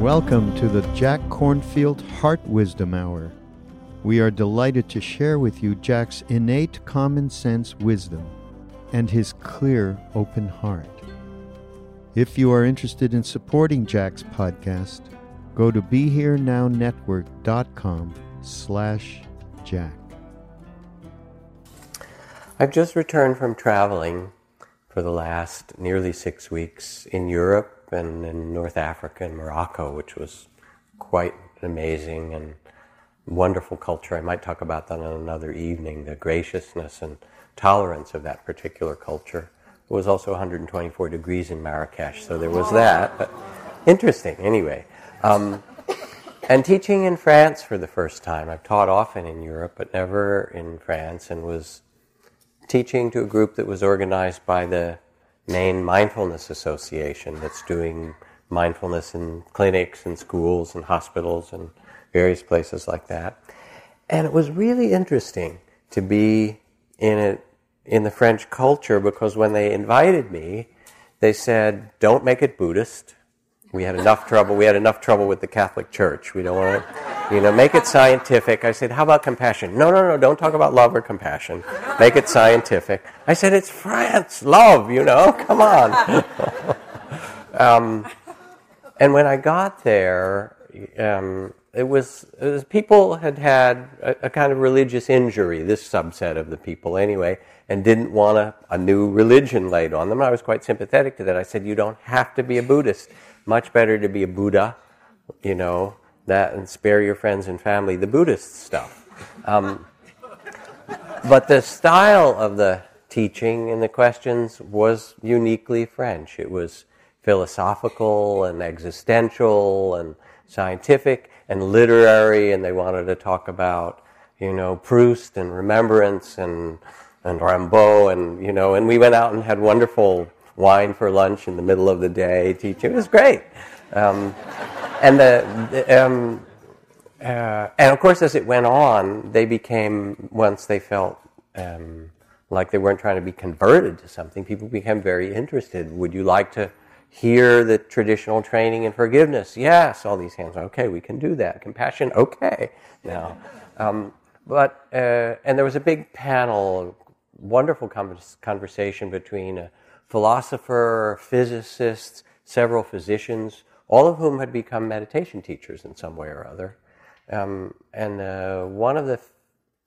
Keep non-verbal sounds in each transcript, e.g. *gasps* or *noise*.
Welcome to the Jack Kornfield Heart Wisdom Hour. We are delighted to share with you Jack's innate common sense wisdom and his clear, open heart. If you are interested in supporting Jack's podcast, go to BeHereNowNetwork.com slash Jack. I've just returned from traveling for the last nearly six weeks in Europe and in North Africa and Morocco, which was quite amazing and wonderful culture. I might talk about that on another evening, the graciousness and tolerance of that particular culture. It was also 124 degrees in Marrakesh, so there was that. But interesting, anyway. Um, and teaching in France for the first time. I've taught often in Europe, but never in France, and was teaching to a group that was organized by the main mindfulness association that's doing mindfulness in clinics and schools and hospitals and various places like that. And it was really interesting to be in it in the French culture because when they invited me, they said, "Don't make it Buddhist." We had enough trouble. We had enough trouble with the Catholic Church. We don't want to, you know, make it scientific. I said, how about compassion? No, no, no, don't talk about love or compassion. Make it scientific. I said, it's France, love, you know, come on. *laughs* um, and when I got there, um, it, was, it was, people had had a, a, kind of religious injury, this subset of the people anyway, and didn't want a, a new religion laid on them. I was quite sympathetic to that. I said, you don't have to be a Buddhist much better to be a Buddha, you know, that and spare your friends and family the Buddhist stuff. Um, but the style of the teaching and the questions was uniquely French. It was philosophical and existential and scientific and literary, and they wanted to talk about, you know, Proust and remembrance and and Rimbaud and you know, and we went out and had wonderful wine for lunch in the middle of the day, teaching. It was great. Um, and the, the um, uh, and of course, as it went on, they became once they felt um, like they weren't trying to be converted to something. People became very interested. Would you like to hear the traditional training in forgiveness? Yes. All these hands. Okay, we can do that. Compassion. Okay. Now, um, but uh, and there was a big panel, wonderful conversation between. A, philosopher, physicists, several physicians, all of whom had become meditation teachers in some way or other. Um, and uh, one of the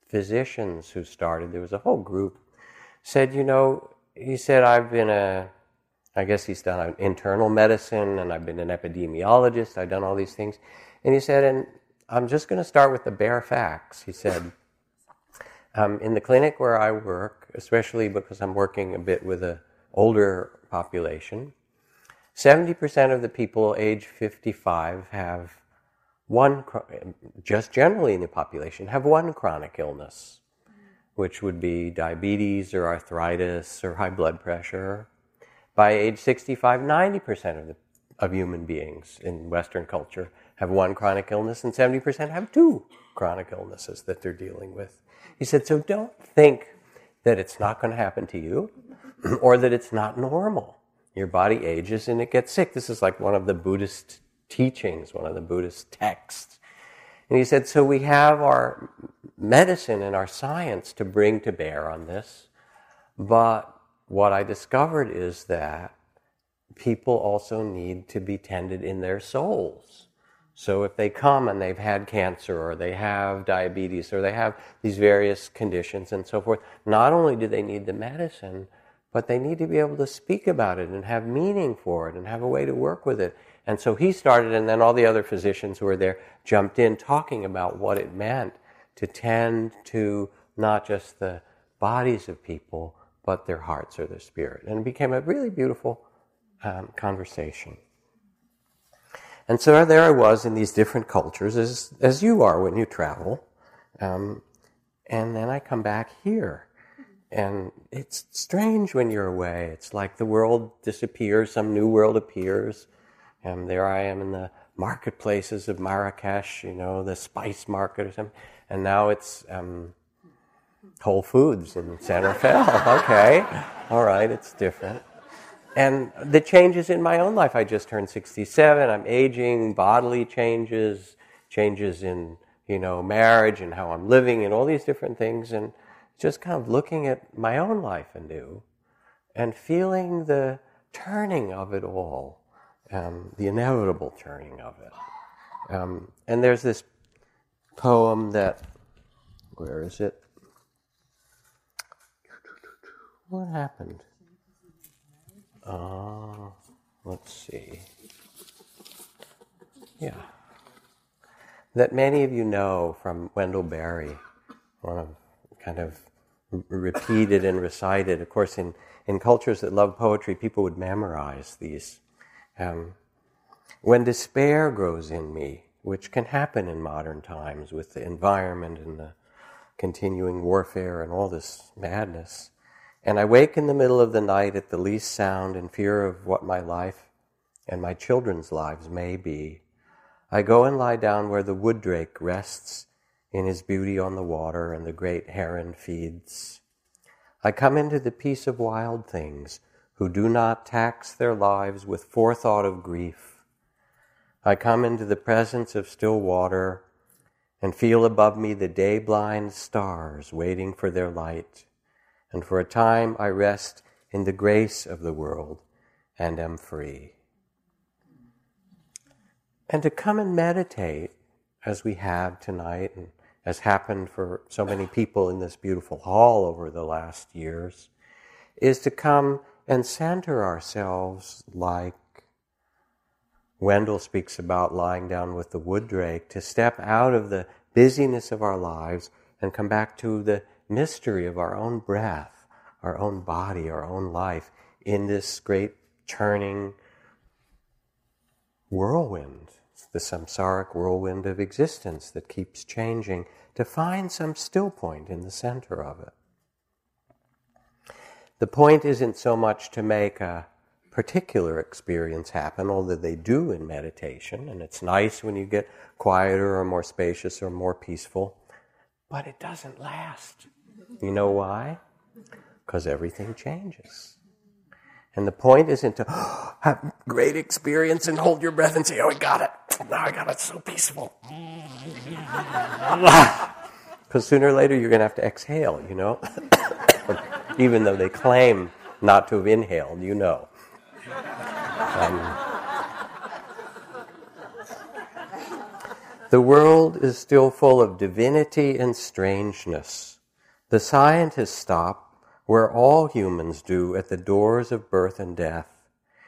physicians who started, there was a whole group, said, you know, he said, I've been a, I guess he's done internal medicine and I've been an epidemiologist, I've done all these things. And he said, and I'm just going to start with the bare facts. He said, um, in the clinic where I work, especially because I'm working a bit with a older population, 70% of the people age 55 have one, just generally in the population, have one chronic illness, which would be diabetes or arthritis or high blood pressure. By age 65, 90% of, the, of human beings in Western culture have one chronic illness, and 70% have two chronic illnesses that they're dealing with. He said, so don't think that it's not going to happen to you. *clears throat* or that it's not normal. Your body ages and it gets sick. This is like one of the Buddhist teachings, one of the Buddhist texts. And he said, so we have our medicine and our science to bring to bear on this. But what I discovered is that people also need to be tended in their souls. So if they come and they've had cancer or they have diabetes or they have these various conditions and so forth, not only do they need the medicine, but they need to be able to speak about it and have meaning for it and have a way to work with it. And so he started, and then all the other physicians who were there jumped in talking about what it meant to tend to not just the bodies of people, but their hearts or their spirit. And it became a really beautiful um, conversation. And so there I was in these different cultures, as, as you are when you travel. Um, and then I come back here. And it's strange when you're away. It's like the world disappears, some new world appears. And there I am in the marketplaces of Marrakesh, you know, the spice market or something. And now it's um, Whole Foods in San Rafael. *laughs* okay, all right, it's different and the changes in my own life. I just turned 67. I'm aging, bodily changes, changes in, you know, marriage and how I'm living and all these different things. And just kind of looking at my own life anew and feeling the turning of it all, um, the inevitable turning of it. Um, and there's this poem that, where is it? What happened? Uh, let's see. Yeah. That many of you know from Wendell Berry, one of kind of repeated and recited. Of course, in, in cultures that love poetry, people would memorize these. Um, when despair grows in me, which can happen in modern times with the environment and the continuing warfare and all this madness, and I wake in the middle of the night at the least sound in fear of what my life and my children's lives may be. I go and lie down where the wood drake rests in his beauty on the water and the great heron feeds. I come into the peace of wild things who do not tax their lives with forethought of grief. I come into the presence of still water and feel above me the day blind stars waiting for their light and for a time I rest in the grace of the world and am free. And to come and meditate as we have tonight, and as happened for so many people in this beautiful hall over the last years, is to come and center ourselves like Wendell speaks about lying down with the wood drake, to step out of the busyness of our lives and come back to the mystery of our own breath, our own body, our own life in this great churning whirlwind, the samsaric whirlwind of existence that keeps changing, to find some still point in the center of it. The point isn't so much to make a particular experience happen, although they do in meditation, and it's nice when you get quieter or more spacious or more peaceful, but it doesn't last. You know why? Because everything changes. And the point isn't to oh, *gasps* have great experience and hold your breath and say, oh, I got it. Now I got it. So peaceful. *laughs* Because sooner or later you're going to have to exhale, you know? *coughs* Even though they claim not to have inhaled, you know. Um, the world is still full of divinity and strangeness. The scientists stop where all humans do at the doors of birth and death.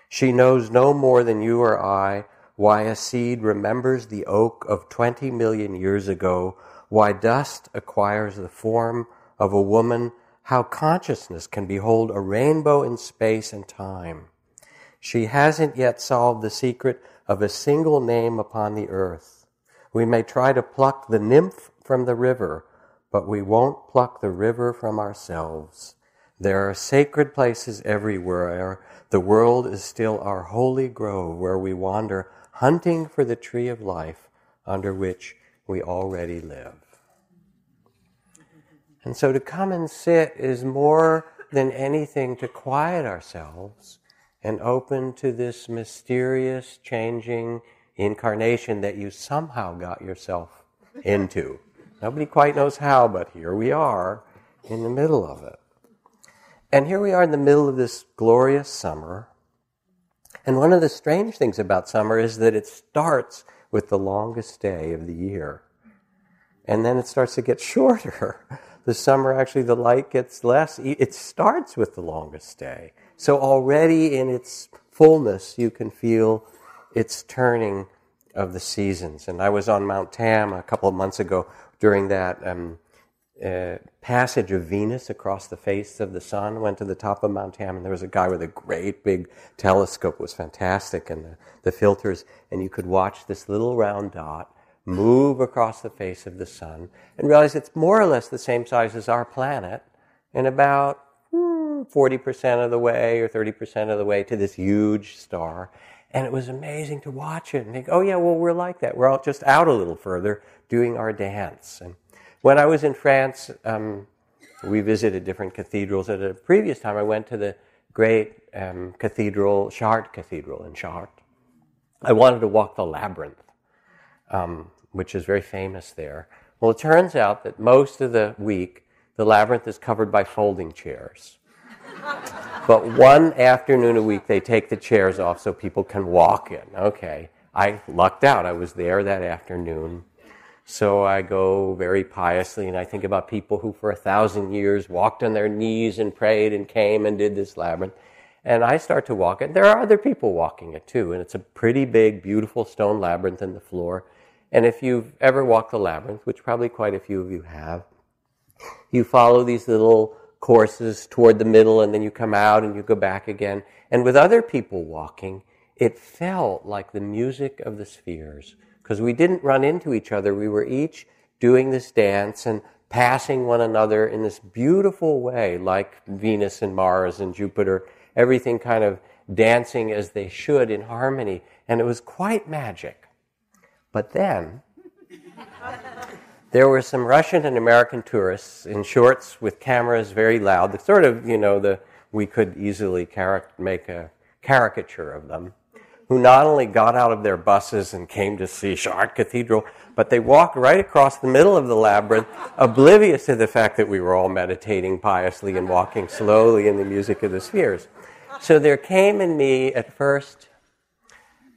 She knows no more than you or I why a seed remembers the oak of 20 million years ago, why dust acquires the form of a woman, how consciousness can behold a rainbow in space and time. She hasn't yet solved the secret of a single name upon the earth. We may try to pluck the nymph from the river, but we won't pluck the river from ourselves. There are sacred places everywhere. The world is still our holy grove where we wander hunting for the tree of life under which we already live. And so to come and sit is more than anything to quiet ourselves and open to this mysterious, changing incarnation that you somehow got yourself into Nobody quite knows how, but here we are in the middle of it. And here we are in the middle of this glorious summer. And one of the strange things about summer is that it starts with the longest day of the year. And then it starts to get *laughs* shorter. The summer, actually, the light gets less. It starts with the longest day. So already in its fullness, you can feel its turning of the seasons. And I was on Mount Tam a couple of months ago during that um, uh, passage of Venus across the face of the sun. Went to the top of Mount Tam, and there was a guy with a great big telescope. It was fantastic, and the, the filters, and you could watch this little round dot move across the face of the sun and realize it's more or less the same size as our planet and about 40% of the way or 30% of the way to this huge star. And it was amazing to watch it and think, oh, yeah, well, we're like that. We're all just out a little further doing our dance. And when I was in France, um, we visited different cathedrals. At a previous time, I went to the great um, cathedral, Chartres Cathedral in Chartres. I wanted to walk the labyrinth, um, which is very famous there. Well, it turns out that most of the week, the labyrinth is covered by folding chairs. *laughs* but one afternoon a week, they take the chairs off so people can walk in. Okay. I lucked out. I was there that afternoon. So I go very piously and I think about people who for a thousand years walked on their knees and prayed and came and did this labyrinth. And I start to walk it. There are other people walking it too. And it's a pretty big, beautiful stone labyrinth in the floor. And if you've ever walked the labyrinth, which probably quite a few of you have, you follow these little courses toward the middle and then you come out and you go back again. And with other people walking, it felt like the music of the spheres because we didn't run into each other. We were each doing this dance and passing one another in this beautiful way, like Venus and Mars and Jupiter, everything kind of dancing as they should in harmony. And it was quite magic. But then, there were some Russian and American tourists in shorts with cameras very loud, the sort of, you know, the, we could easily make a caricature of them, who not only got out of their buses and came to see Chartres Cathedral, but they walked right across the middle of the labyrinth, oblivious to the fact that we were all meditating piously and walking slowly in the music of the spheres. So there came in me at first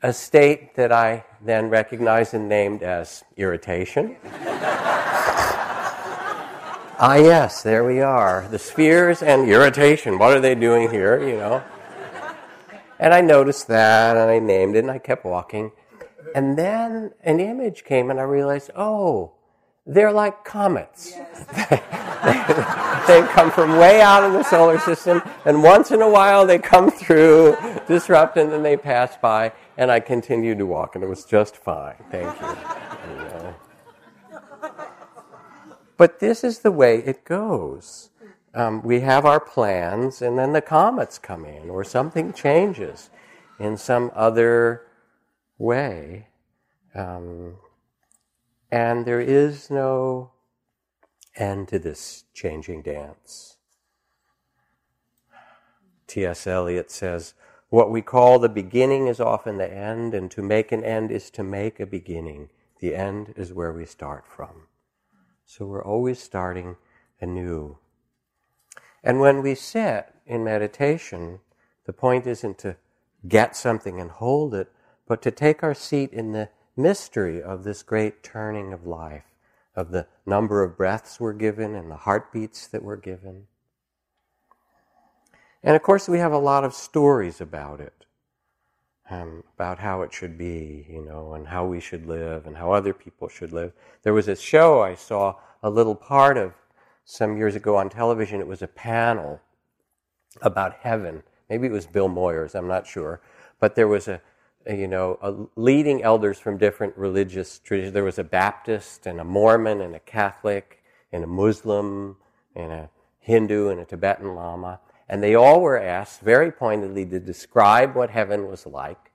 a state that I then recognized and named as irritation. ah, yes, there we are. The spheres and irritation. What are they doing here, you know? And I noticed that and I named it and I kept walking. And then an image came and I realized, oh, they're like comets. Yes. *laughs* they come from way out in the solar system, and once in a while they come through, disrupt, and then they pass by and I continued to walk, and it was just fine. Thank you. *laughs* you know. But this is the way it goes. Um, we have our plans, and then the comets come in, or something changes in some other way. Um, and there is no end to this changing dance. T.S. Eliot says, what we call the beginning is often the end, and to make an end is to make a beginning. The end is where we start from. So we're always starting anew. And when we sit in meditation, the point isn't to get something and hold it, but to take our seat in the mystery of this great turning of life, of the number of breaths we're given and the heartbeats that we're given. And of course, we have a lot of stories about it, um, about how it should be, you know, and how we should live and how other people should live. There was a show I saw a little part of some years ago on television. It was a panel about heaven. Maybe it was Bill Moyers, I'm not sure. But there was a, a you know, a leading elders from different religious traditions. There was a Baptist and a Mormon and a Catholic and a Muslim and a Hindu and a Tibetan Lama. And they all were asked very pointedly to describe what heaven was like.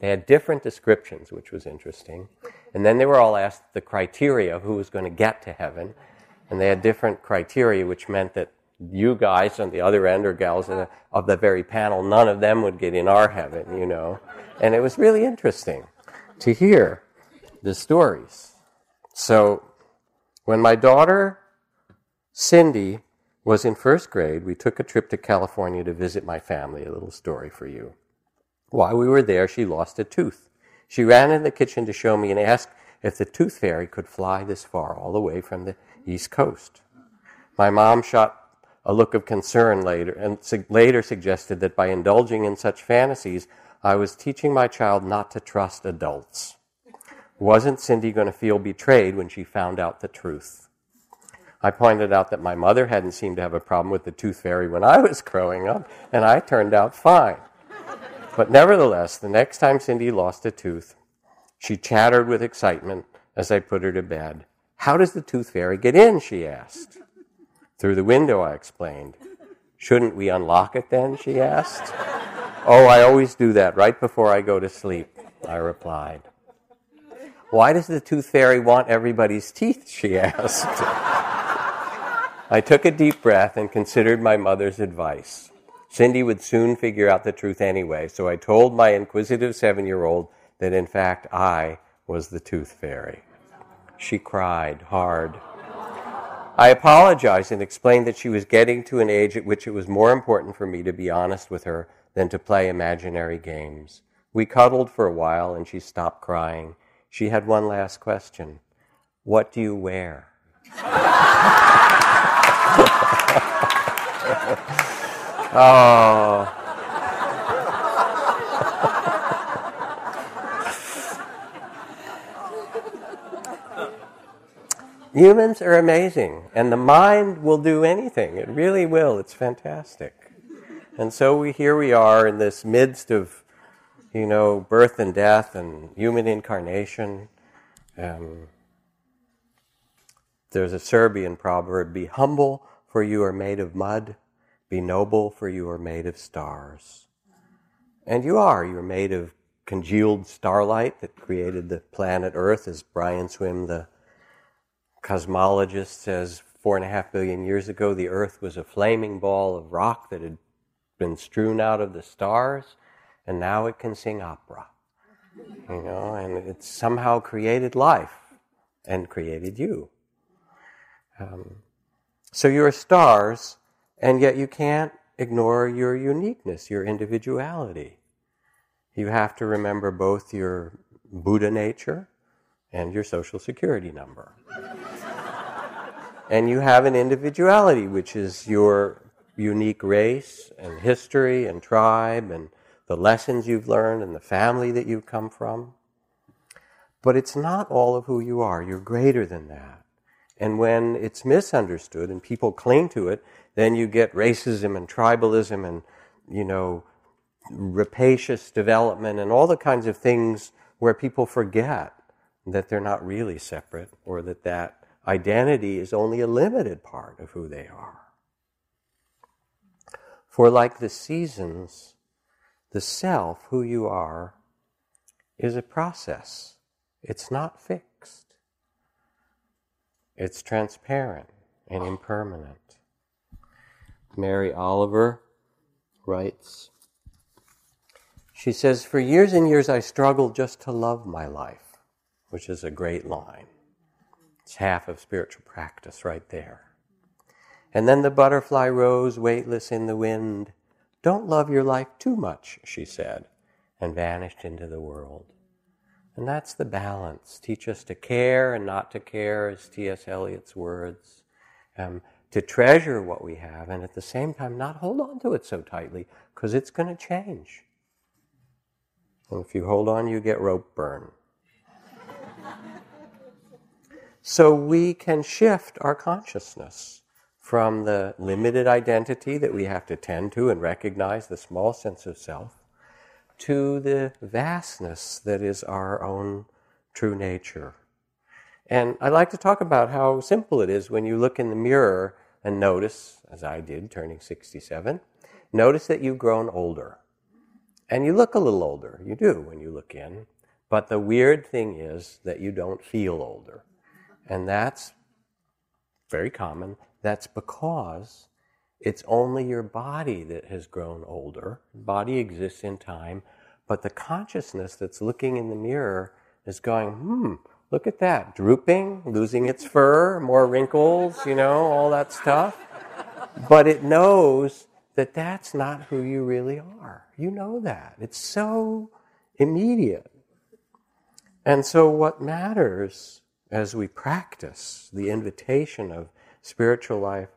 They had different descriptions, which was interesting. And then they were all asked the criteria of who was going to get to heaven. And they had different criteria, which meant that you guys on the other end, or gals of the very panel, none of them would get in our heaven, you know. And it was really interesting to hear the stories. So When my daughter, Cindy, was in first grade, we took a trip to California to visit my family. A little story for you. While we were there, she lost a tooth. She ran in the kitchen to show me and asked if the tooth fairy could fly this far, all the way from the East Coast. My mom shot a look of concern later and su- later suggested that by indulging in such fantasies, I was teaching my child not to trust adults. Wasn't Cindy going to feel betrayed when she found out the truth? I pointed out that my mother hadn't seemed to have a problem with the tooth fairy when I was growing up, and I turned out fine. But nevertheless, the next time Cindy lost a tooth, she chattered with excitement as I put her to bed. How does the tooth fairy get in? she asked. Through the window, I explained. Shouldn't we unlock it then? she asked. oh, I always do that right before I go to sleep, I replied. Why does the tooth fairy want everybody's teeth? she asked. I took a deep breath and considered my mother's advice. Cindy would soon figure out the truth anyway, so I told my inquisitive seven year old that in fact I was the tooth fairy. She cried hard. I apologized and explained that she was getting to an age at which it was more important for me to be honest with her than to play imaginary games. We cuddled for a while and she stopped crying. She had one last question What do you wear? *laughs* oh. Humans are amazing, and the mind will do anything. It really will. It's fantastic. And so we here we are in this midst of, you know, birth and death and human incarnation. Um, there's a Serbian proverb: "Be humble, for you are made of mud; be noble, for you are made of stars." And you are. You're made of congealed starlight that created the planet Earth, as Brian Swimme, the cosmologist says four and a half billion years ago the earth was a flaming ball of rock that had been strewn out of the stars and now it can sing opera. You know and it somehow created life and created you. Um, so you're stars and yet you can't ignore your uniqueness your individuality. You have to remember both your buddha nature and your social security number. and you have an individuality, which is your unique race and history and tribe and the lessons you've learned and the family that you've come from. But it's not all of who you are. You're greater than that. And when it's misunderstood and people cling to it, then you get racism and tribalism and, you know, rapacious development and all the kinds of things where people forget that they're not really separate or that that identity is only a limited part of who they are. For like the seasons, the self, who you are, is a process. It's not fixed. It's transparent and impermanent. Mary Oliver writes, she says, For years and years I struggled just to love my life which is a great line. It's half of spiritual practice right there. And then the butterfly rose weightless in the wind. Don't love your life too much, she said, and vanished into the world. And that's the balance. Teach us to care and not to care, is T.S. Eliot's words. Um, to treasure what we have, and at the same time, not hold on to it so tightly, because it's going to change. And if you hold on, you get rope burn. So we can shift our consciousness from the limited identity that we have to tend to and recognize the small sense of self to the vastness that is our own true nature. And I like to talk about how simple it is when you look in the mirror and notice, as I did turning 67, notice that you've grown older. And you look a little older. You do when you look in. But the weird thing is that you don't feel older. And that's very common. That's because it's only your body that has grown older. body exists in time, but the consciousness that's looking in the mirror is going, hmm, Look at that, drooping, losing its fur, more wrinkles, you know, all that stuff. But it knows that that's not who you really are. You know that. It's so immediate. And so, what matters as we practice the invitation of spiritual life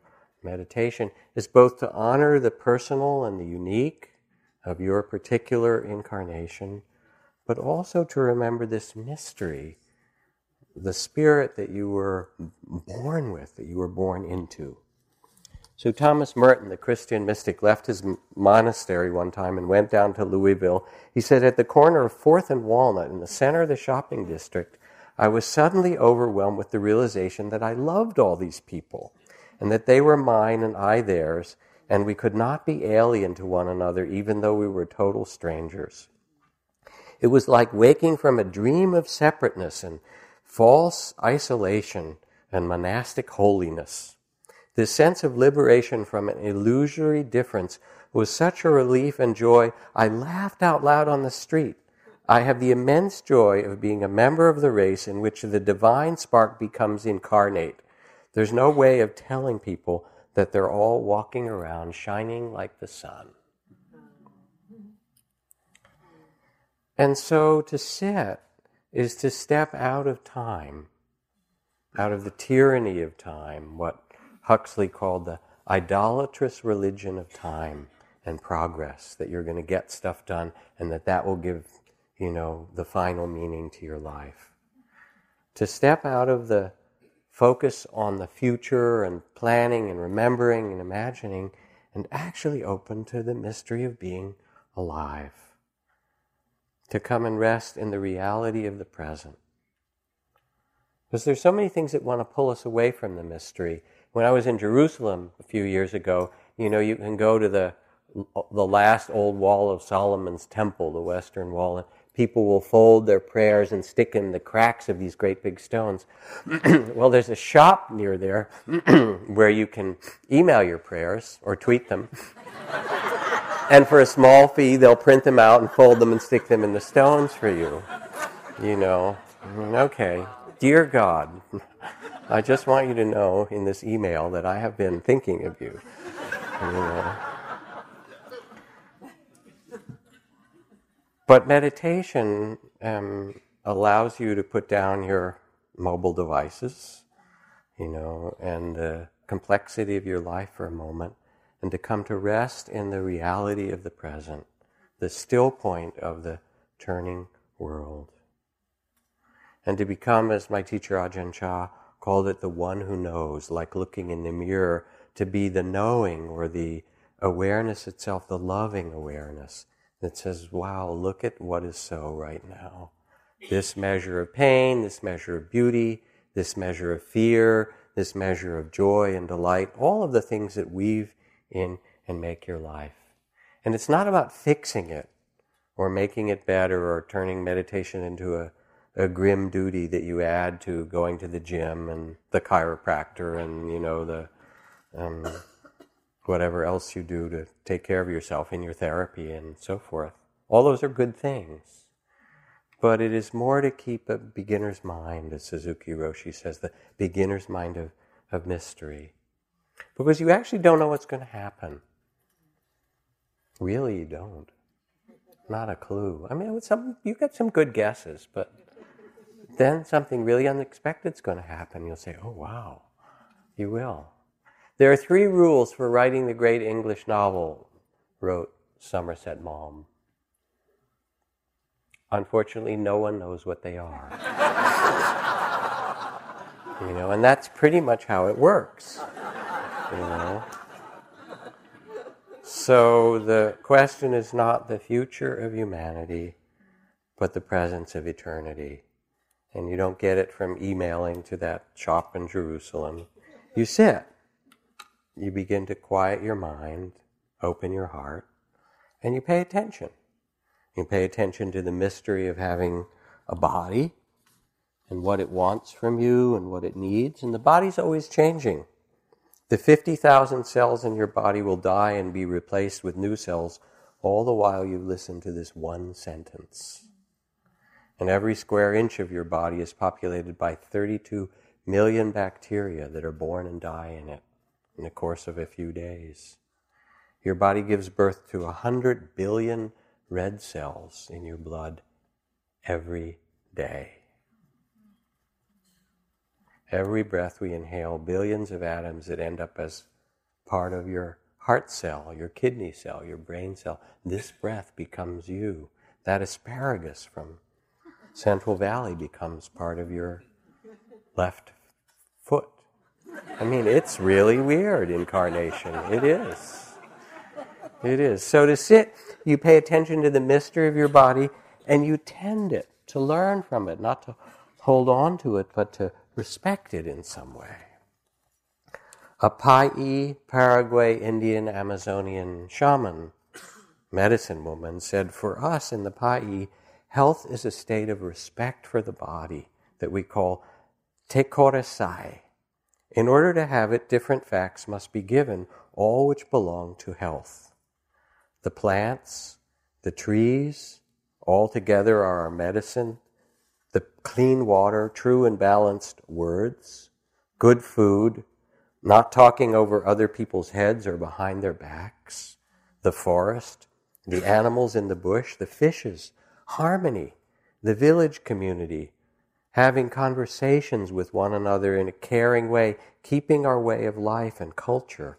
meditation is both to honor the personal and the unique of your particular incarnation, but also to remember this mystery, the spirit that you were born with, that you were born into. So Thomas Merton, the Christian mystic, left his monastery one time and went down to Louisville. He said, At the corner of 4th and Walnut, in the center of the shopping district, I was suddenly overwhelmed with the realization that I loved all these people and that they were mine and I theirs, and we could not be alien to one another even though we were total strangers. It was like waking from a dream of separateness and false isolation and monastic holiness. This sense of liberation from an illusory difference was such a relief and joy, I laughed out loud on the street. I have the immense joy of being a member of the race in which the divine spark becomes incarnate. There's no way of telling people that they're all walking around shining like the sun. And so to sit is to step out of time, out of the tyranny of time, what Huxley called the idolatrous religion of time and progress, that you're going to get stuff done and that that will give, you know, the final meaning to your life. To step out of the focus on the future and planning and remembering and imagining and actually open to the mystery of being alive. To come and rest in the reality of the present. Because there's so many things that want to pull us away from the mystery when I was in Jerusalem a few years ago, you know, you can go to the the last old wall of Solomon's temple, the western wall, people will fold their prayers and stick in the cracks of these great big stones. *clears throat* well, there's a shop near there *clears throat* where you can email your prayers or tweet them. *laughs* and for a small fee, they'll print them out and fold them and stick them in the stones for you. You know, mm, okay. Dear God, *laughs* I just want you to know in this email that I have been thinking of you. you know. But meditation um, allows you to put down your mobile devices, you know, and the complexity of your life for a moment, and to come to rest in the reality of the present, the still point of the turning world. And to become, as my teacher Ajahn Chah called it the one who knows, like looking in the mirror, to be the knowing or the awareness itself, the loving awareness that says, wow, look at what is so right now. This measure of pain, this measure of beauty, this measure of fear, this measure of joy and delight, all of the things that weave in and make your life. And it's not about fixing it or making it better or turning meditation into a a grim duty that you add to going to the gym and the chiropractor and you know the um, whatever else you do to take care of yourself in your therapy and so forth. All those are good things. But it is more to keep a beginner's mind, as Suzuki Roshi says, the beginner's mind of, of mystery. Because you actually don't know what's going to happen. Really, you don't. Not a clue. I mean, some, you get some good guesses, but then something really unexpected is going to happen. You'll say, oh, wow. You will. There are three rules for writing the great English novel, wrote Somerset Maugham. Unfortunately, no one knows what they are. *laughs* you know, and that's pretty much how it works. You know. So the question is not the future of humanity, but the presence of eternity and you don't get it from emailing to that shop in Jerusalem. You sit. You begin to quiet your mind, open your heart, and you pay attention. You pay attention to the mystery of having a body and what it wants from you and what it needs. And the body's always changing. The 50,000 cells in your body will die and be replaced with new cells, all the while you listen to this one sentence. And every square inch of your body is populated by 32 million bacteria that are born and die in it in the course of a few days. Your body gives birth to 100 billion red cells in your blood every day. Every breath we inhale, billions of atoms that end up as part of your heart cell, your kidney cell, your brain cell. This breath becomes you. That asparagus from Central Valley becomes part of your left. I mean, it's really weird incarnation. It is. It is. So to sit, you pay attention to the mystery of your body and you tend it to learn from it, not to hold on to it, but to respect it in some way. A Pai Paraguay Indian Amazonian shaman, medicine woman, said, For us in the Pai, health is a state of respect for the body that we call tekoresai. In order to have it, different facts must be given, all which belong to health. The plants, the trees, all together are our medicine, the clean water, true and balanced words, good food, not talking over other people's heads or behind their backs, the forest, the animals in the bush, the fishes, harmony, the village community, having conversations with one another in a caring way, keeping our way of life and culture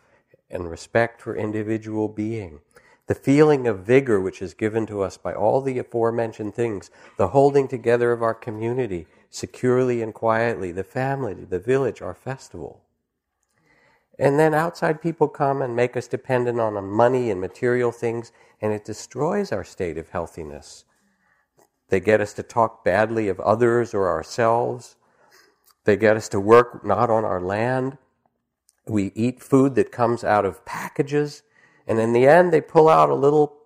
and respect for individual being, the feeling of vigor which is given to us by all the aforementioned things, the holding together of our community securely and quietly, the family, the village, our festival. And then outside people come and make us dependent on money and material things, and it destroys our state of healthiness. They get us to talk badly of others or ourselves. They get us to work not on our land. We eat food that comes out of packages and in the end, they pull out a little,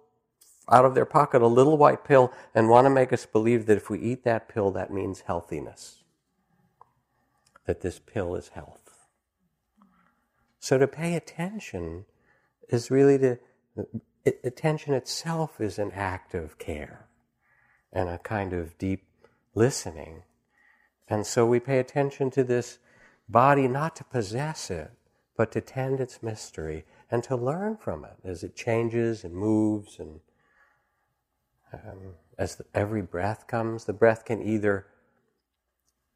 out of their pocket, a little white pill and want to make us believe that if we eat that pill, that means healthiness. That this pill is health. So to pay attention is really to, attention itself is an act of care and a kind of deep listening. And so we pay attention to this body not to possess it, but to tend its mystery and to learn from it as it changes and moves and um, as the, every breath comes, the breath can either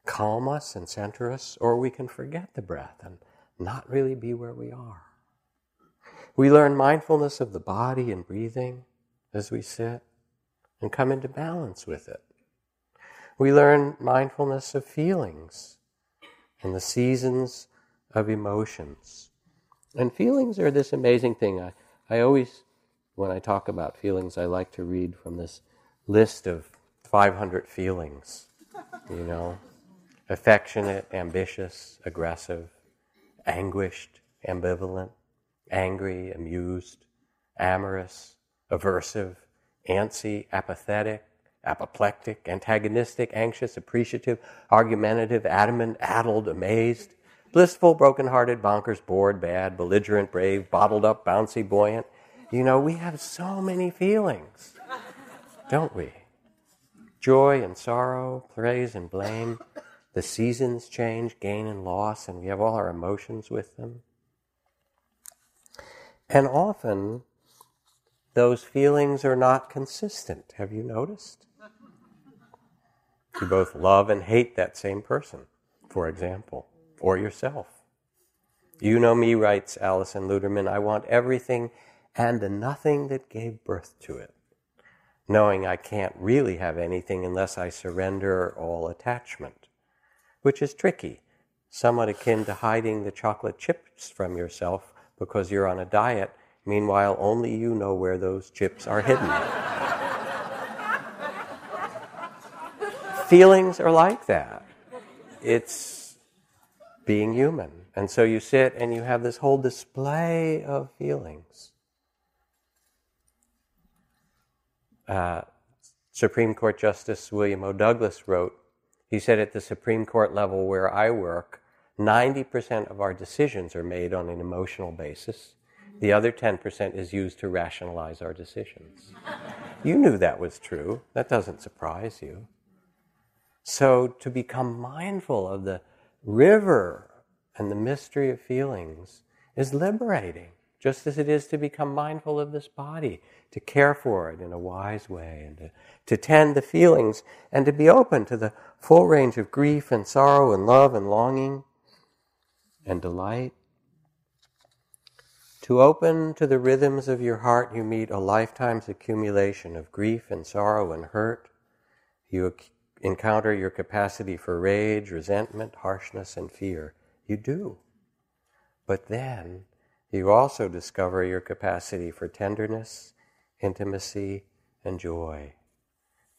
calm us and center us, or we can forget the breath and not really be where we are. We learn mindfulness of the body and breathing as we sit and come into balance with it. We learn mindfulness of feelings and the seasons of emotions. And feelings are this amazing thing. I, I always, when I talk about feelings, I like to read from this list of 500 feelings, you know affectionate, ambitious, aggressive, anguished, ambivalent, angry, amused, amorous, aversive, antsy, apathetic, apoplectic, antagonistic, anxious, appreciative, argumentative, adamant, addled, amazed, blissful, broken-hearted, bonkers, bored, bad, belligerent, brave, bottled up, bouncy, buoyant. You know, we have so many feelings, don't we? Joy and sorrow, praise and blame. The seasons change, gain and loss, and we have all our emotions with them. And often, those feelings are not consistent. Have you noticed? You both love and hate that same person, for example or yourself. You know me, writes Alison Luterman, I want everything and the nothing that gave birth to it, knowing I can't really have anything unless I surrender all attachment, which is tricky, somewhat akin to hiding the chocolate chips from yourself because you're on a diet. Meanwhile, only you know where those chips are hidden. Feelings are like that. It's being human. And so you sit and you have this whole display of feelings. Uh, Supreme Court Justice William O. Douglas wrote, he said at the Supreme Court level where I work, 90% of our decisions are made on an emotional basis. The other 10% is used to rationalize our decisions. you knew that was true. That doesn't surprise you. So to become mindful of the river and the mystery of feelings is liberating, just as it is to become mindful of this body, to care for it in a wise way, and to, to tend the feelings, and to be open to the full range of grief and sorrow and love and longing and delight. To open to the rhythms of your heart, you meet a lifetime's accumulation of grief and sorrow and hurt. You encounter your capacity for rage, resentment, harshness, and fear. You do. But then you also discover your capacity for tenderness, intimacy, and joy.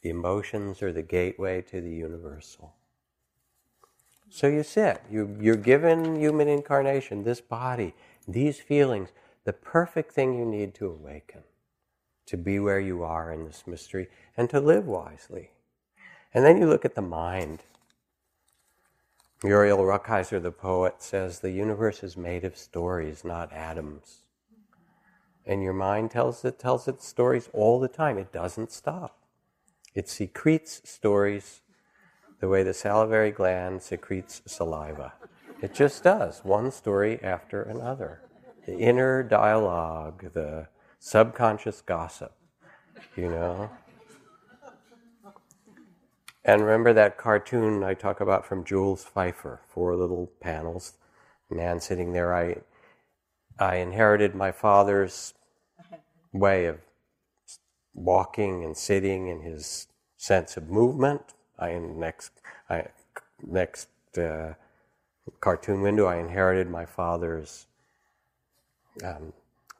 The emotions are the gateway to the universal. So you sit, you, you're given human incarnation, this body, these feelings, the perfect thing you need to awaken, to be where you are in this mystery, and to live wisely. And then you look at the mind. Muriel Rukeyser, the poet, says the universe is made of stories, not atoms. And your mind tells it tells its stories all the time. It doesn't stop. It secretes stories the way the salivary gland secretes saliva. It just does, one story after another. The inner dialogue, the subconscious gossip, you know. And remember that cartoon I talk about from Jules Feiffer, four little panels, man sitting there. I, I inherited my father's way of walking and sitting and his sense of movement. I next I, next uh, cartoon window, I inherited my father's um,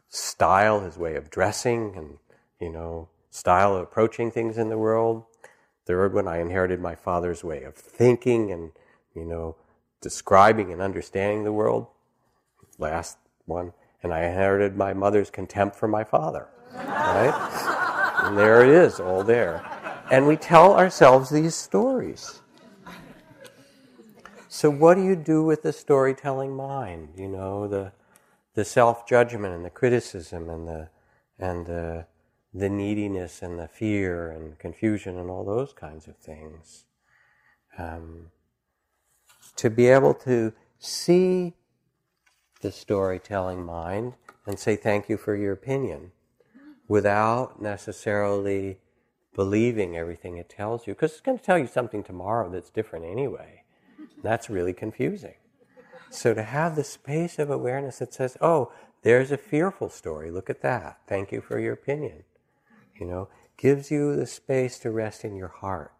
style, his way of dressing, and you know, style of approaching things in the world. Third one, I inherited my father's way of thinking and you know, describing and understanding the world. Last one, and I inherited my mother's contempt for my father. Right? and there it is, all there. And we tell ourselves these stories. So, what do you do with the storytelling mind? You know, the, the self judgment and the criticism and the, and the, the neediness and the fear and confusion and all those kinds of things. Um, to be able to see the storytelling mind and say thank you for your opinion without necessarily believing everything it tells you, because it's going to tell you something tomorrow that's different anyway. That's really confusing. So to have the space of awareness that says, oh, there's a fearful story, look at that. Thank you for your opinion. You know, gives you the space to rest in your heart,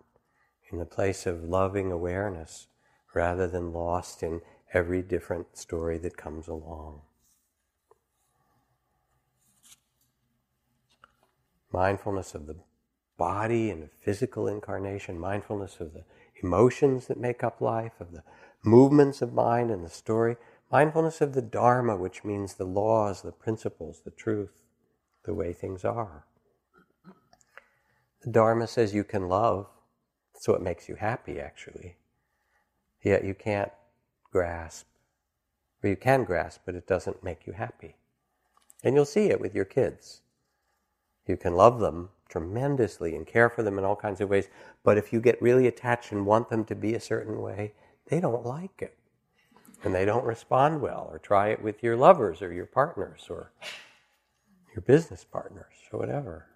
in the place of loving awareness, rather than lost in every different story that comes along. Mindfulness of the body and the physical incarnation, mindfulness of the emotions that make up life, of the movements of mind and the story, mindfulness of the Dharma, which means the laws, the principles, the truth, the way things are. The Dharma says you can love, so it makes you happy, actually. Yet you can't grasp, or you can grasp, but it doesn't make you happy. And you'll see it with your kids. You can love them tremendously and care for them in all kinds of ways. But if you get really attached and want them to be a certain way, they don't like it. And they don't respond well. Or try it with your lovers or your partners or your business partners or whatever.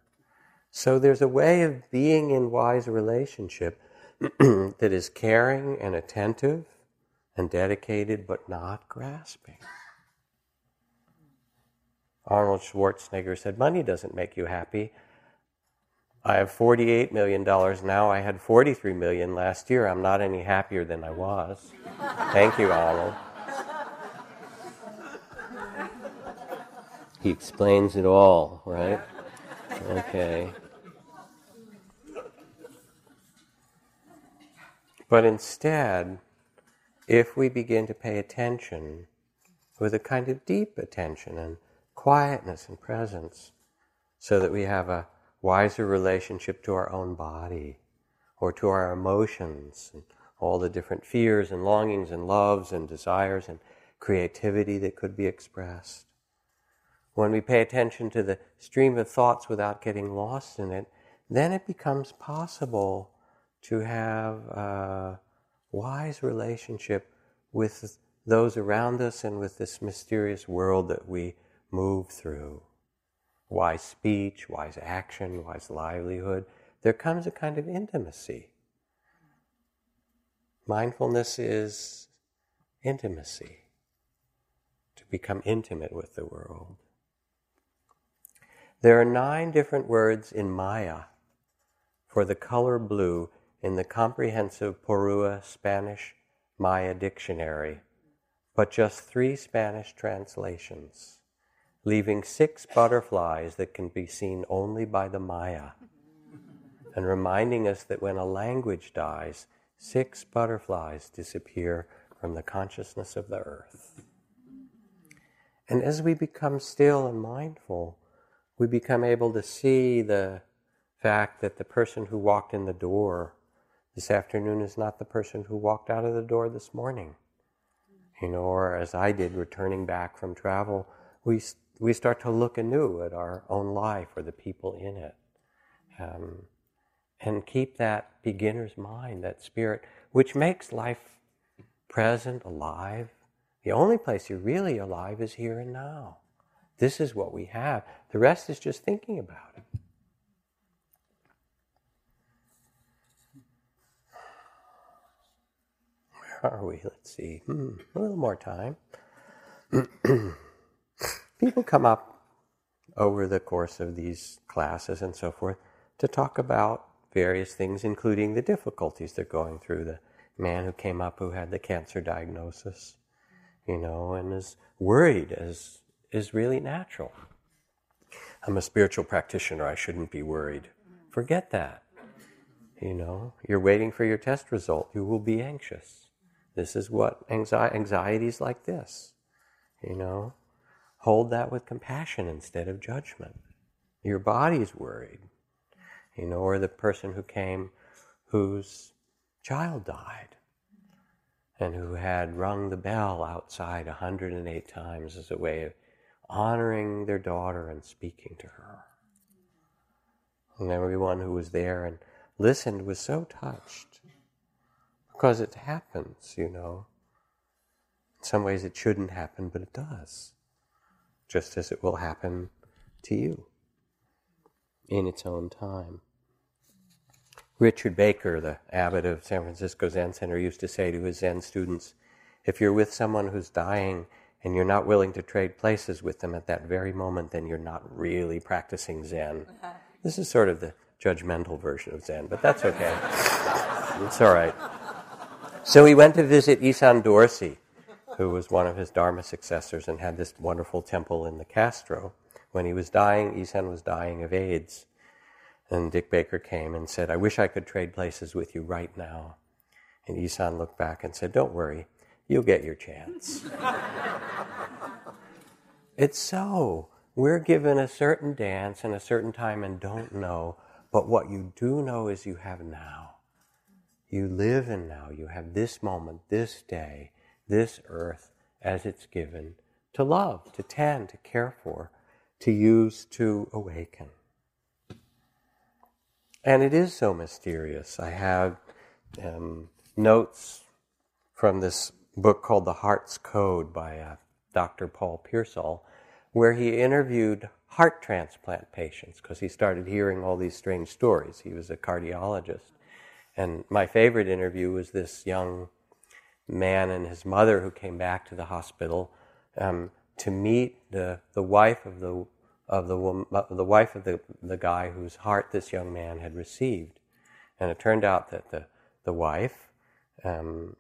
So there's a way of being in wise relationship *clears throat* that is caring and attentive and dedicated but not grasping. Arnold Schwarzenegger said, Money doesn't make you happy. I have $48 million now. I had 43 million last year. I'm not any happier than I was. Thank you, Arnold. He explains it all, right? Okay. But instead, if we begin to pay attention with a kind of deep attention and quietness and presence, so that we have a wiser relationship to our own body or to our emotions and all the different fears and longings and loves and desires and creativity that could be expressed. When we pay attention to the stream of thoughts without getting lost in it, then it becomes possible to have a wise relationship with those around us and with this mysterious world that we move through. Wise speech, wise action, wise livelihood. There comes a kind of intimacy. Mindfulness is intimacy, to become intimate with the world. There are nine different words in Maya for the color blue in the comprehensive Porrúa Spanish Maya dictionary, but just three Spanish translations, leaving six butterflies that can be seen only by the Maya, and reminding us that when a language dies, six butterflies disappear from the consciousness of the earth. And as we become still and mindful, we become able to see the fact that the person who walked in the door this afternoon is not the person who walked out of the door this morning. You know, or as I did returning back from travel, we, we start to look anew at our own life or the people in it. Um, and keep that beginner's mind, that spirit, which makes life present, alive. The only place you're really alive is here and now. This is what we have. The rest is just thinking about it. Where are we? Let's see. Hmm, a little more time. *clears throat* People come up over the course of these classes and so forth to talk about various things, including the difficulties they're going through. The man who came up who had the cancer diagnosis, you know, and is worried as is really natural. I'm a spiritual practitioner, I shouldn't be worried. Forget that. You know, you're waiting for your test result, you will be anxious. This is what anxiety, anxiety is like this. You know, hold that with compassion instead of judgment. Your body's worried. You know, or the person who came whose child died and who had rung the bell outside 108 times as a way of honoring their daughter and speaking to her. And everyone who was there and listened was so touched because it happens, you know. In some ways it shouldn't happen, but it does, just as it will happen to you in its own time. Richard Baker, the abbot of San Francisco Zen Center, used to say to his Zen students if you're with someone who's dying and you're not willing to trade places with them at that very moment, then you're not really practicing Zen. *laughs* This is sort of the judgmental version of Zen, but that's okay. it's all right. So he went to visit Issan Dorsey, who was one of his Dharma successors and had this wonderful temple in the Castro. When he was dying, Issan was dying of AIDS. And Dick Baker came and said, I wish I could trade places with you right now. And Issan looked back and said, Don't worry, you'll get your chance. *laughs* it's so. We're given a certain dance and a certain time and don't know, but what you do know is you have now. You live in now. You have this moment, this day, this earth as it's given to love, to tend, to care for, to use to awaken. And it is so mysterious. I have um, notes from this book called The Heart's Code by uh, Dr. Paul Pearsall, where he interviewed heart transplant patients because he started hearing all these strange stories. He was a cardiologist. And my favorite interview was this young man and his mother who came back to the hospital um, to meet the, the wife of the of the the wife of the, the guy whose heart this young man had received. And it turned out that the, the wife um,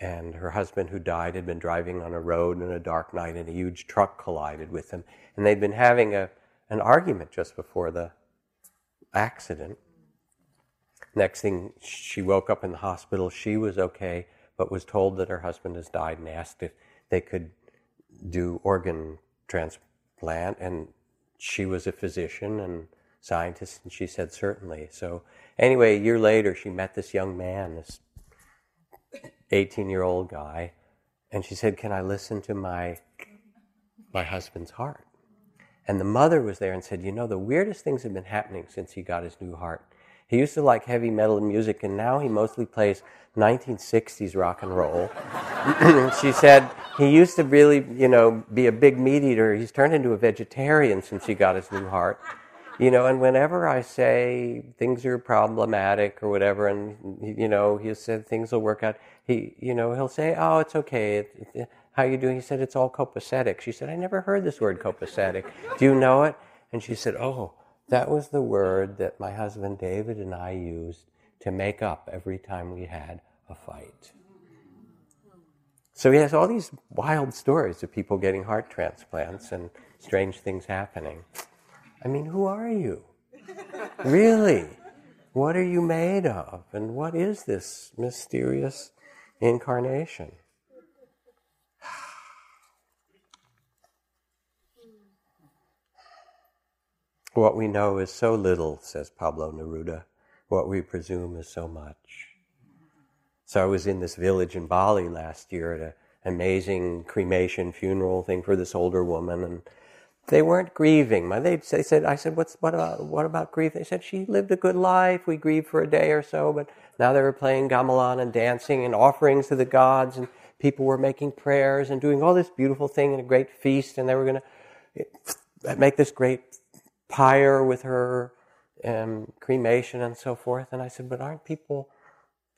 and her husband who died had been driving on a road in a dark night and a huge truck collided with them. And they'd been having a, an argument just before the accident. Next thing, she woke up in the hospital. She was okay, but was told that her husband has died and asked if they could do organ transplant. And she was a physician and scientist, and she said certainly. So, anyway, a year later, she met this young man, this 18 year old guy, and she said, Can I listen to my, my husband's heart? And the mother was there and said, You know, the weirdest things have been happening since he got his new heart. He used to like heavy metal music, and now he mostly plays 1960s rock and roll. *clears throat* she said he used to really, you know, be a big meat eater. He's turned into a vegetarian since he got his new heart. You know, and whenever I say things are problematic or whatever, and you know, he said things will work out. He, you know, he'll say, "Oh, it's okay. It, it, how you doing?" He said, "It's all copacetic." She said, "I never heard this word copacetic. Do you know it?" And she said, "Oh, that was the word that my husband David and I used to make up every time we had a fight." So he has all these wild stories of people getting heart transplants and strange things happening. I mean, who are you? really? What are you made of? And what is this mysterious incarnation? What we know is so little, says Pablo Neruda. What we presume is so much. So I was in this village in Bali last year at an amazing cremation funeral thing for this older woman, and they weren't grieving. They, they said, I said, What's, what, about, what about grief? They said, she lived a good life. We grieved for a day or so, but now they were playing gamelan and dancing and offerings to the gods, and people were making prayers and doing all this beautiful thing and a great feast, and they were going to eh, make this great pyre with her um, cremation and so forth. And I said, But aren't people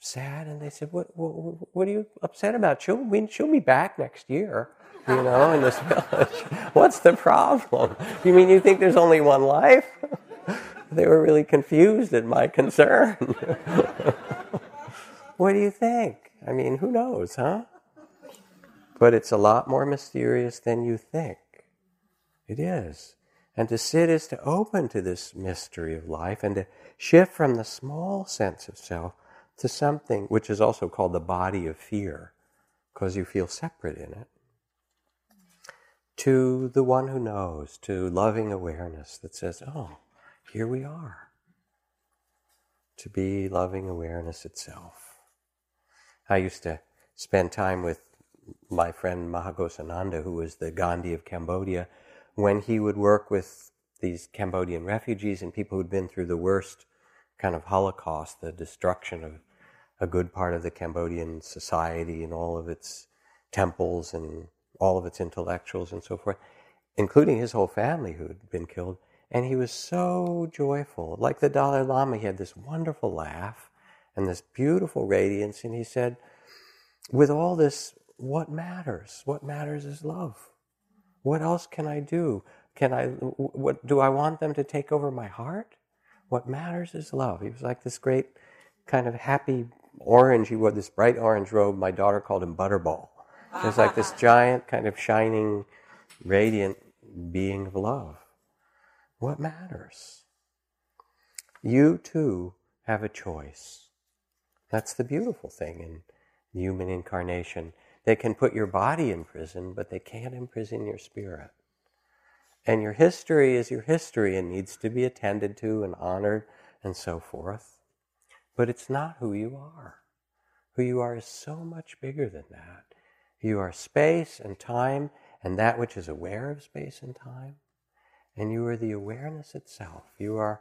sad? And they said, What, what, what are you upset about? She'll, she'll be back next year you know, in this village. *laughs* What's the problem? You mean you think there's only one life? *laughs* they were really confused at my concern. *laughs* what do you think? I mean, who knows, huh? But it's a lot more mysterious than you think. It is. And to sit is to open to this mystery of life and to shift from the small sense of self to something which is also called the body of fear, because you feel separate in it to the one who knows, to loving awareness that says, oh, here we are. To be loving awareness itself. I used to spend time with my friend Maha Ghosananda, who was the Gandhi of Cambodia, when he would work with these Cambodian refugees and people who'd been through the worst kind of Holocaust, the destruction of a good part of the Cambodian society and all of its temples and all of its intellectuals and so forth, including his whole family who'd been killed. And he was so joyful. Like the Dalai Lama, he had this wonderful laugh and this beautiful radiance. And he said, with all this, what matters? What matters is love. What else can I do? Can I, what, do I want them to take over my heart? What matters is love. He was like this great kind of happy orange. He wore this bright orange robe. My daughter called him Butterball. He was like this *laughs* giant, kind of shining, radiant being of love. What matters? You too have a choice. That's the beautiful thing in human incarnation. They can put your body in prison, but they can't imprison your spirit. And your history is your history and needs to be attended to and honored and so forth. But it's not who you are. Who you are is so much bigger than that. You are space and time and that which is aware of space and time. And you are the awareness itself. You are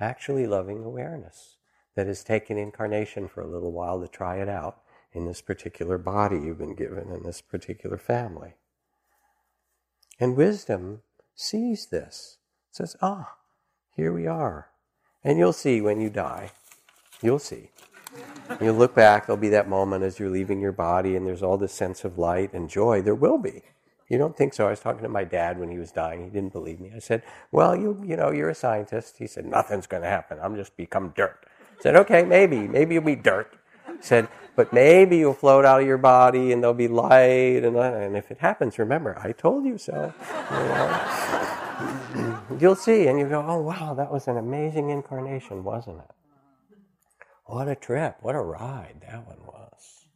actually loving awareness that has taken incarnation for a little while to try it out in this particular body you've been given in this particular family. And wisdom sees this, says, ah, here we are. And you'll see when you die. You'll see. You look back, there'll be that moment as you're leaving your body, and there's all this sense of light and joy. There will be. You don't think so? I was talking to my dad when he was dying. He didn't believe me. I said, "Well, you you know, you're a scientist." He said, "Nothing's going to happen. I'm just become dirt." I said, "Okay, maybe, maybe you'll be dirt." Said, "But maybe you'll float out of your body, and there'll be light, and and if it happens, remember, I told you so." You know? *laughs* You'll see, and you go, "Oh wow, that was an amazing incarnation, wasn't it?" What a trip. What a ride that one was.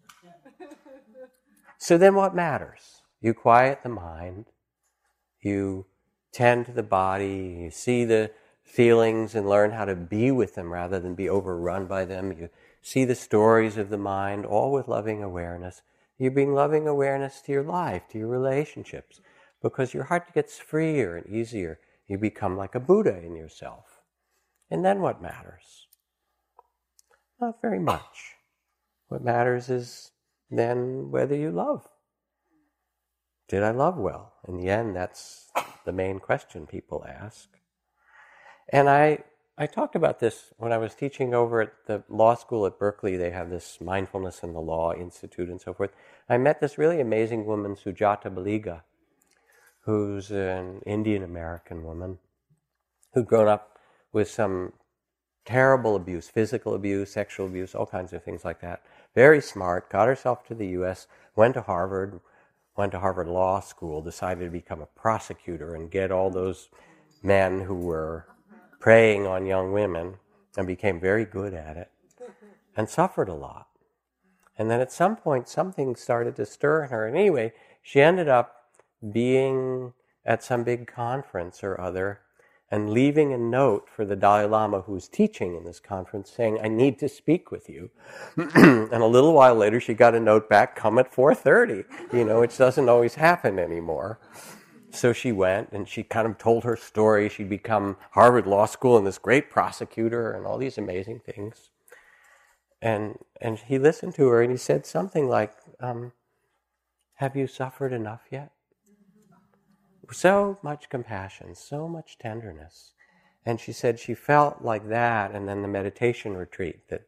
So then what matters? You quiet the mind, you tend to the body, you see the feelings and learn how to be with them rather than be overrun by them. You see the stories of the mind, all with loving awareness. You bring loving awareness to your life, to your relationships, because your heart gets freer and easier. You become like a Buddha in yourself. And then what matters? Not very much. What matters is then whether you love. Did I love well? In the end, that's the main question people ask. And I, I talked about this when I was teaching over at the law school at Berkeley. They have this Mindfulness in the Law Institute and so forth. I met this really amazing woman, Sujatha Baliga, who's an Indian American woman who'd grown up with some terrible abuse, physical abuse, sexual abuse, all kinds of things like that. Very smart, got herself to the US, went to Harvard, went to Harvard Law School, decided to become a prosecutor and get all those men who were preying on young women and became very good at it *laughs* and suffered a lot. And then at some point, something started to stir in her. And anyway, she ended up being at some big conference or other and leaving a note for the Dalai Lama who was teaching in this conference saying, I need to speak with you. *clears throat* and a little while later, she got a note back, come at 4.30, you know, which doesn't always happen anymore. So she went and she kind of told her story. She'd become Harvard Law School and this great prosecutor and all these amazing things. And, and he listened to her and he said something like, um, have you suffered enough yet? so much compassion, so much tenderness. And she said she felt like that, and then the meditation retreat that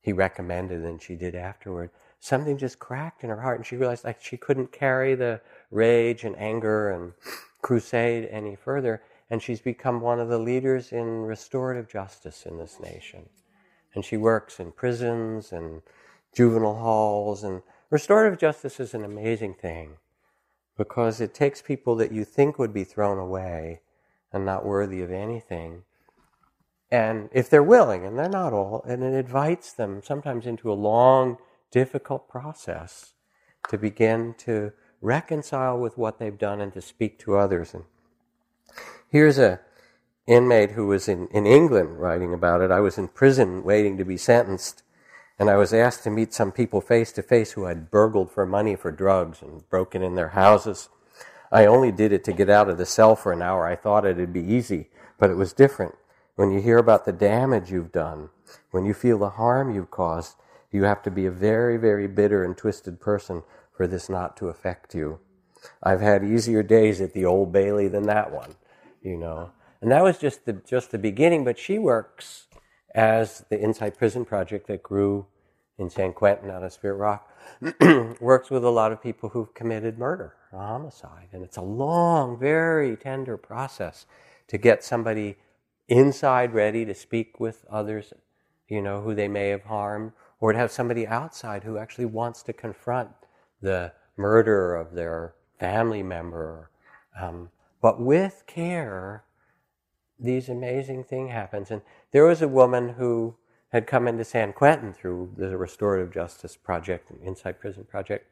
he recommended and she did afterward, something just cracked in her heart, and she realized like she couldn't carry the rage and anger and crusade any further, and she's become one of the leaders in restorative justice in this nation. And she works in prisons and juvenile halls, and restorative justice is an amazing thing because it takes people that you think would be thrown away and not worthy of anything. And if they're willing, and they're not all, and it invites them sometimes into a long, difficult process to begin to reconcile with what they've done and to speak to others. And here's a inmate who was in, in England writing about it. I was in prison waiting to be sentenced and I was asked to meet some people face to face who had burgled for money for drugs and broken in their houses. I only did it to get out of the cell for an hour. I thought it'd be easy, but it was different. When you hear about the damage you've done, when you feel the harm you've caused, you have to be a very, very bitter and twisted person for this not to affect you. I've had easier days at the Old Bailey than that one, you know. And that was just the, just the beginning, but she works as the Insight Prison Project that grew in San Quentin out of Spirit Rock *clears throat* works with a lot of people who've committed murder, a homicide. And it's a long, very tender process to get somebody inside ready to speak with others, you know, who they may have harmed, or to have somebody outside who actually wants to confront the murder of their family member. Um, but with care, these amazing thing happens. And there was a woman who had come into San Quentin through the Restorative Justice Project, Insight Prison Project,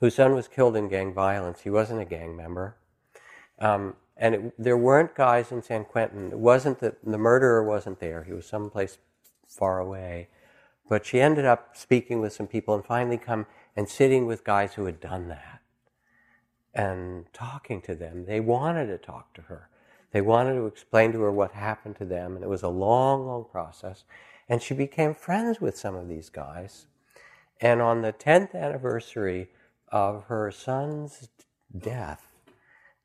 whose son was killed in gang violence. He wasn't a gang member. Um, and it, there weren't guys in San Quentin. It wasn't that the murderer wasn't there. He was someplace far away. But she ended up speaking with some people and finally come and sitting with guys who had done that and talking to them. They wanted to talk to her. They wanted to explain to her what happened to them, and it was a long, long process. And she became friends with some of these guys. And on the 10th anniversary of her son's death,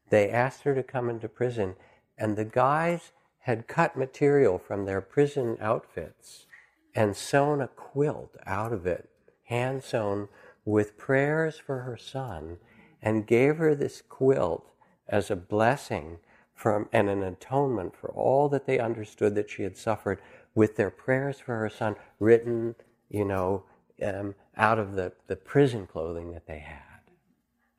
they asked her to come into prison, and the guys had cut material from their prison outfits and sewn a quilt out of it, hand sewn, with prayers for her son, and gave her this quilt as a blessing from, and an atonement for all that they understood that she had suffered with their prayers for her son written, you know, um, out of the, the prison clothing that they had.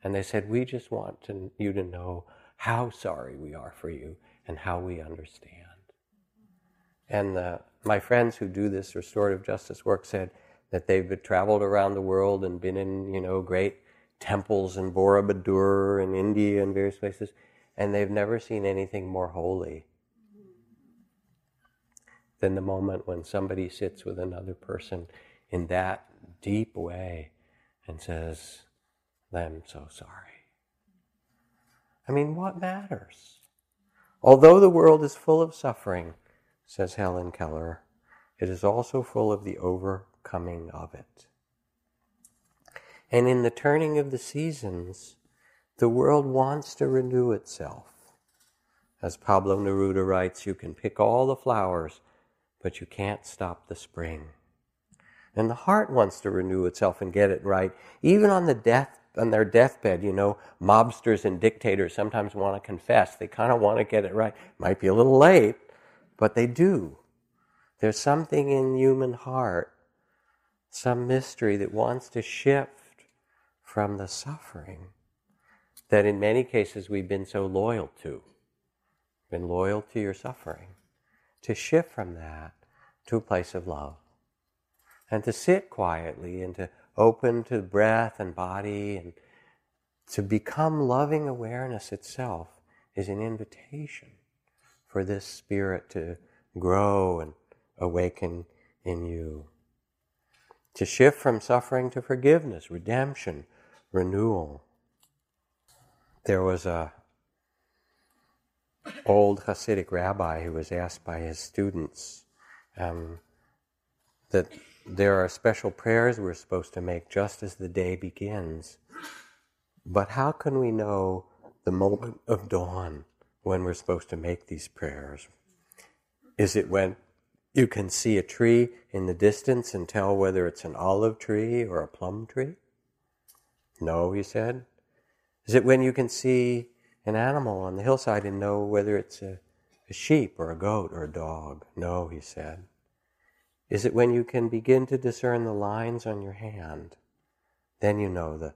And they said, We just want to, you to know how sorry we are for you and how we understand. And the, my friends who do this restorative justice work said that they've traveled around the world and been in, you know, great temples in Borobudur and India and various places and they've never seen anything more holy than the moment when somebody sits with another person in that deep way and says, I'm so sorry. I mean, what matters? Although the world is full of suffering, says Helen Keller, it is also full of the overcoming of it. And in the turning of the seasons, the world wants to renew itself. As Pablo Neruda writes, you can pick all the flowers, but you can't stop the spring. And the heart wants to renew itself and get it right. Even on the death on their deathbed, you know, mobsters and dictators sometimes want to confess. They kind of want to get it right. Might be a little late, but they do. There's something in human heart, some mystery that wants to shift from the suffering that in many cases we've been so loyal to. Been loyal to your suffering. To shift from that to a place of love. And to sit quietly and to open to breath and body and to become loving awareness itself is an invitation for this spirit to grow and awaken in you. To shift from suffering to forgiveness, redemption, renewal. There was a old Hasidic rabbi who was asked by his students um, that there are special prayers we're supposed to make just as the day begins. But how can we know the moment of dawn when we're supposed to make these prayers? Is it when you can see a tree in the distance and tell whether it's an olive tree or a plum tree? No, he said. Is it when you can see an animal on the hillside and know whether it's a, a sheep or a goat or a dog? No, he said. Is it when you can begin to discern the lines on your hand? Then you know the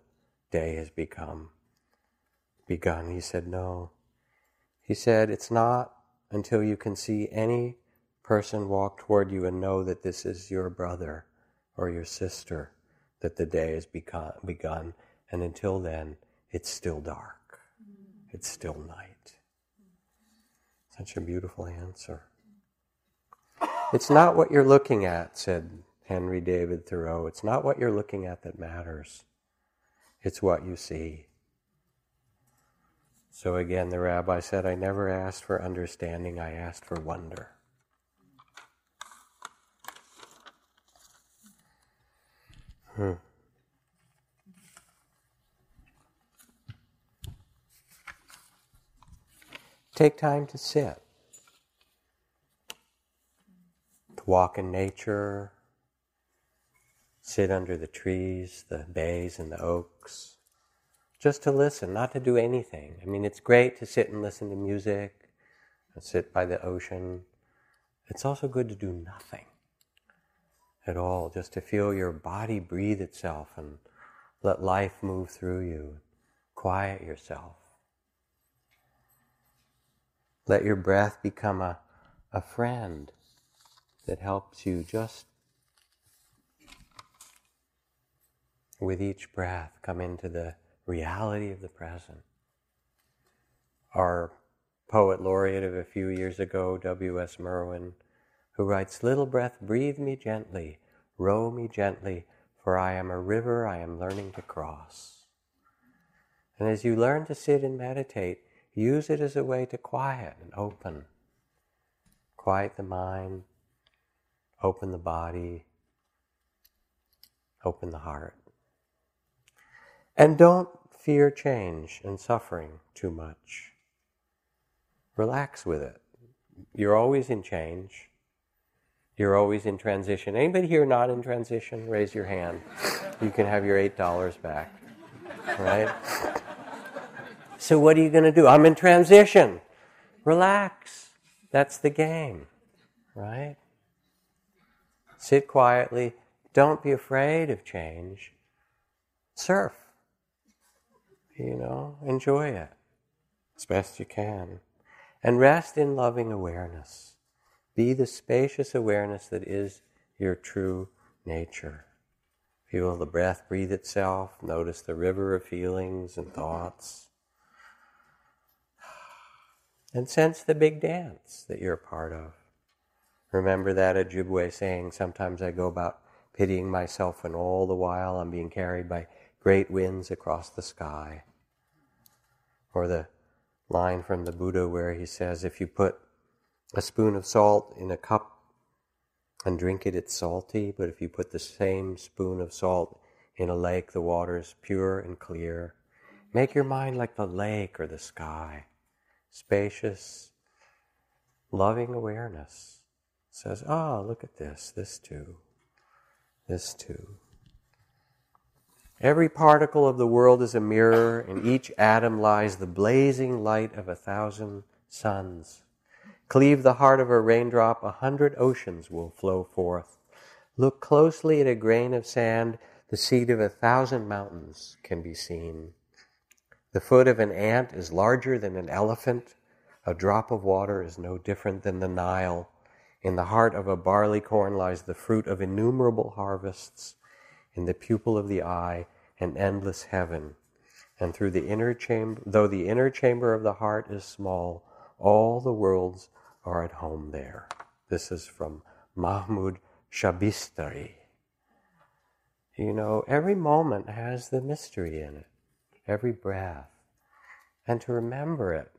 day has become begun. He said, No. He said, It's not until you can see any person walk toward you and know that this is your brother or your sister that the day has begun. And until then, it's still dark. It's still night. Such a beautiful answer. It's not what you're looking at, said Henry David Thoreau. It's not what you're looking at that matters. It's what you see. So again, the rabbi said, I never asked for understanding, I asked for wonder. Hmm. Take time to sit. to walk in nature, sit under the trees, the bays and the oaks, just to listen, not to do anything. I mean, it's great to sit and listen to music, and sit by the ocean. It's also good to do nothing at all, just to feel your body breathe itself and let life move through you. Quiet yourself. Let your breath become a, a friend that helps you just with each breath come into the reality of the present. Our poet laureate of a few years ago, W.S. Merwin, who writes, Little breath, breathe me gently, row me gently, for I am a river I am learning to cross. And as you learn to sit and meditate, use it as a way to quiet and open. Quiet the mind, Open the body, open the heart. And don't fear change and suffering too much. Relax with it. You're always in change. You're always in transition. Anybody here not in transition? Raise your hand. You can have your $8 back. Right? So, what are you going to do? I'm in transition. Relax. That's the game. Right? Sit quietly. Don't be afraid of change. Surf. You know, enjoy it as best you can. And rest in loving awareness. Be the spacious awareness that is your true nature. Feel the breath breathe itself. Notice the river of feelings and thoughts. And sense the big dance that you're a part of. Remember that Ojibwe saying, sometimes I go about pitying myself and all the while I'm being carried by great winds across the sky. Or the line from the Buddha where he says, if you put a spoon of salt in a cup and drink it, it's salty, but if you put the same spoon of salt in a lake, the water is pure and clear. Make your mind like the lake or the sky, spacious, loving awareness. Says, ah, oh, look at this, this too, this too. Every particle of the world is a mirror, in each atom lies the blazing light of a thousand suns. Cleave the heart of a raindrop, a hundred oceans will flow forth. Look closely at a grain of sand, the seed of a thousand mountains can be seen. The foot of an ant is larger than an elephant. A drop of water is no different than the Nile. In the heart of a barley corn lies the fruit of innumerable harvests. In the pupil of the eye, an endless heaven. And through the inner chamber, though the inner chamber of the heart is small, all the worlds are at home there. This is from Mahmoud Shabistari. You know, every moment has the mystery in it, every breath. And to remember it,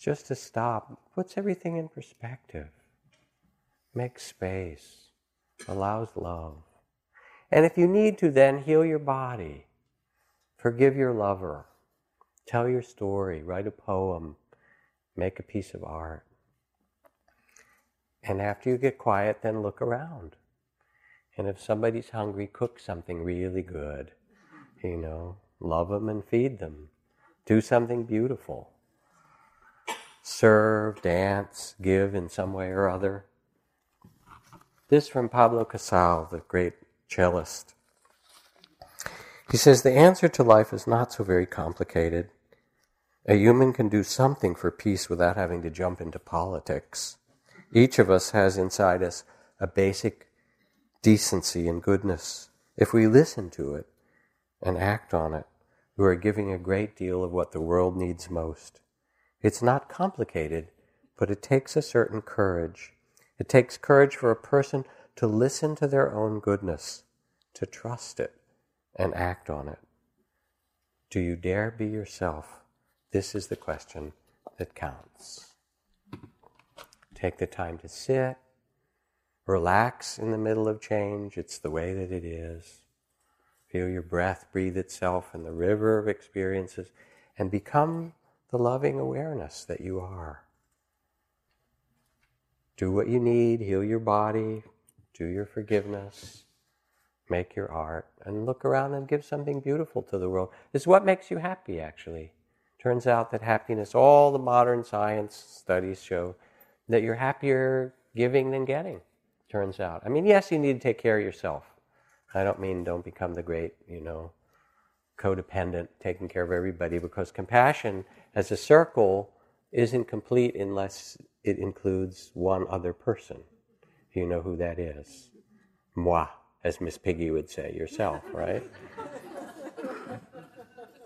just to stop, puts everything in perspective, makes space, allows love. And if you need to, then heal your body, forgive your lover, tell your story, write a poem, make a piece of art. And after you get quiet, then look around. And if somebody's hungry, cook something really good. You know, love them and feed them. Do something beautiful. Serve, dance, give in some way or other. This from Pablo Casal, the great cellist. He says the answer to life is not so very complicated. A human can do something for peace without having to jump into politics. Each of us has inside us a basic decency and goodness. If we listen to it and act on it, we are giving a great deal of what the world needs most. It's not complicated, but it takes a certain courage. It takes courage for a person to listen to their own goodness, to trust it, and act on it. Do you dare be yourself? This is the question that counts. Take the time to sit, relax in the middle of change. It's the way that it is. Feel your breath breathe itself in the river of experiences and become the loving awareness that you are. Do what you need, heal your body, do your forgiveness, make your art, and look around and give something beautiful to the world. This is what makes you happy, actually. Turns out that happiness, all the modern science studies show, that you're happier giving than getting, turns out. I mean, yes, you need to take care of yourself. I don't mean don't become the great, you know, codependent, taking care of everybody, because compassion as a circle isn't complete unless it includes one other person. Do You know who that is? Moi, as Miss Piggy would say, yourself, *laughs* right?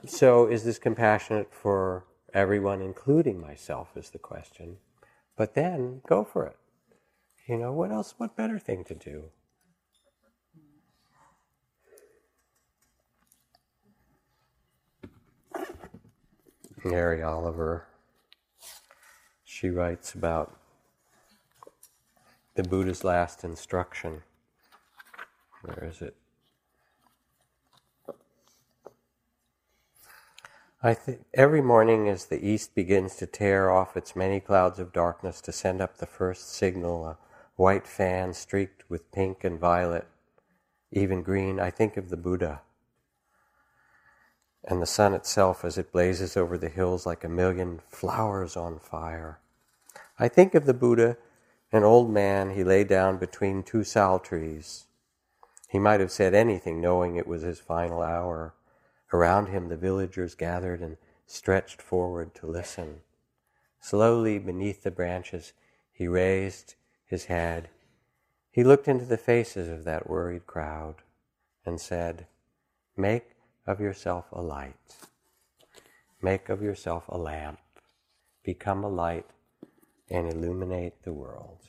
so, is this compassionate for everyone, including myself, is the question. But then go for it. You know, what else, what better thing to do? Mary Oliver, she writes about the Buddha's last instruction. Where is it? I think every morning as the east begins to tear off its many clouds of darkness to send up the first signal, a white fan streaked with pink and violet, even green, I think of the Buddha and the sun itself as it blazes over the hills like a million flowers on fire. I think of the Buddha, an old man, he lay down between two sal trees. He might have said anything knowing it was his final hour. Around him, the villagers gathered and stretched forward to listen. Slowly, beneath the branches, he raised his head. He looked into the faces of that worried crowd and said, Make of yourself a light. Make of yourself a lamp. Become a light and illuminate the world.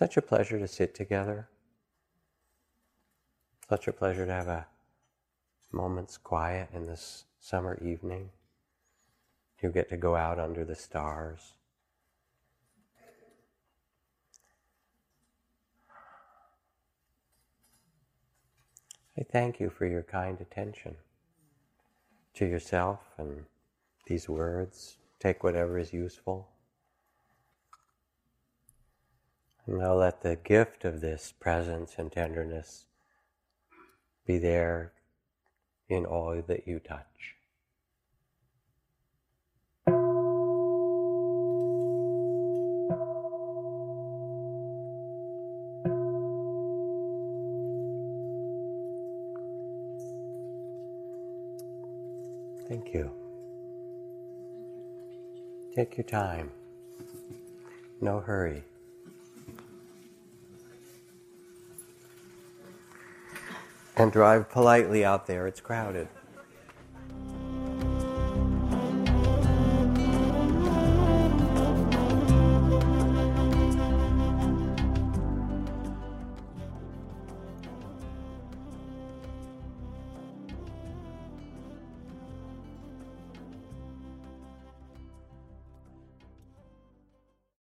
Such a pleasure to sit together. Such a pleasure to have a moment's quiet in this summer evening. You get to go out under the stars. I thank you for your kind attention to yourself and these words. Take whatever is useful. And now let the gift of this presence and tenderness be there in all that you touch. Thank you. Take your time. No hurry. And drive politely out there, it's crowded.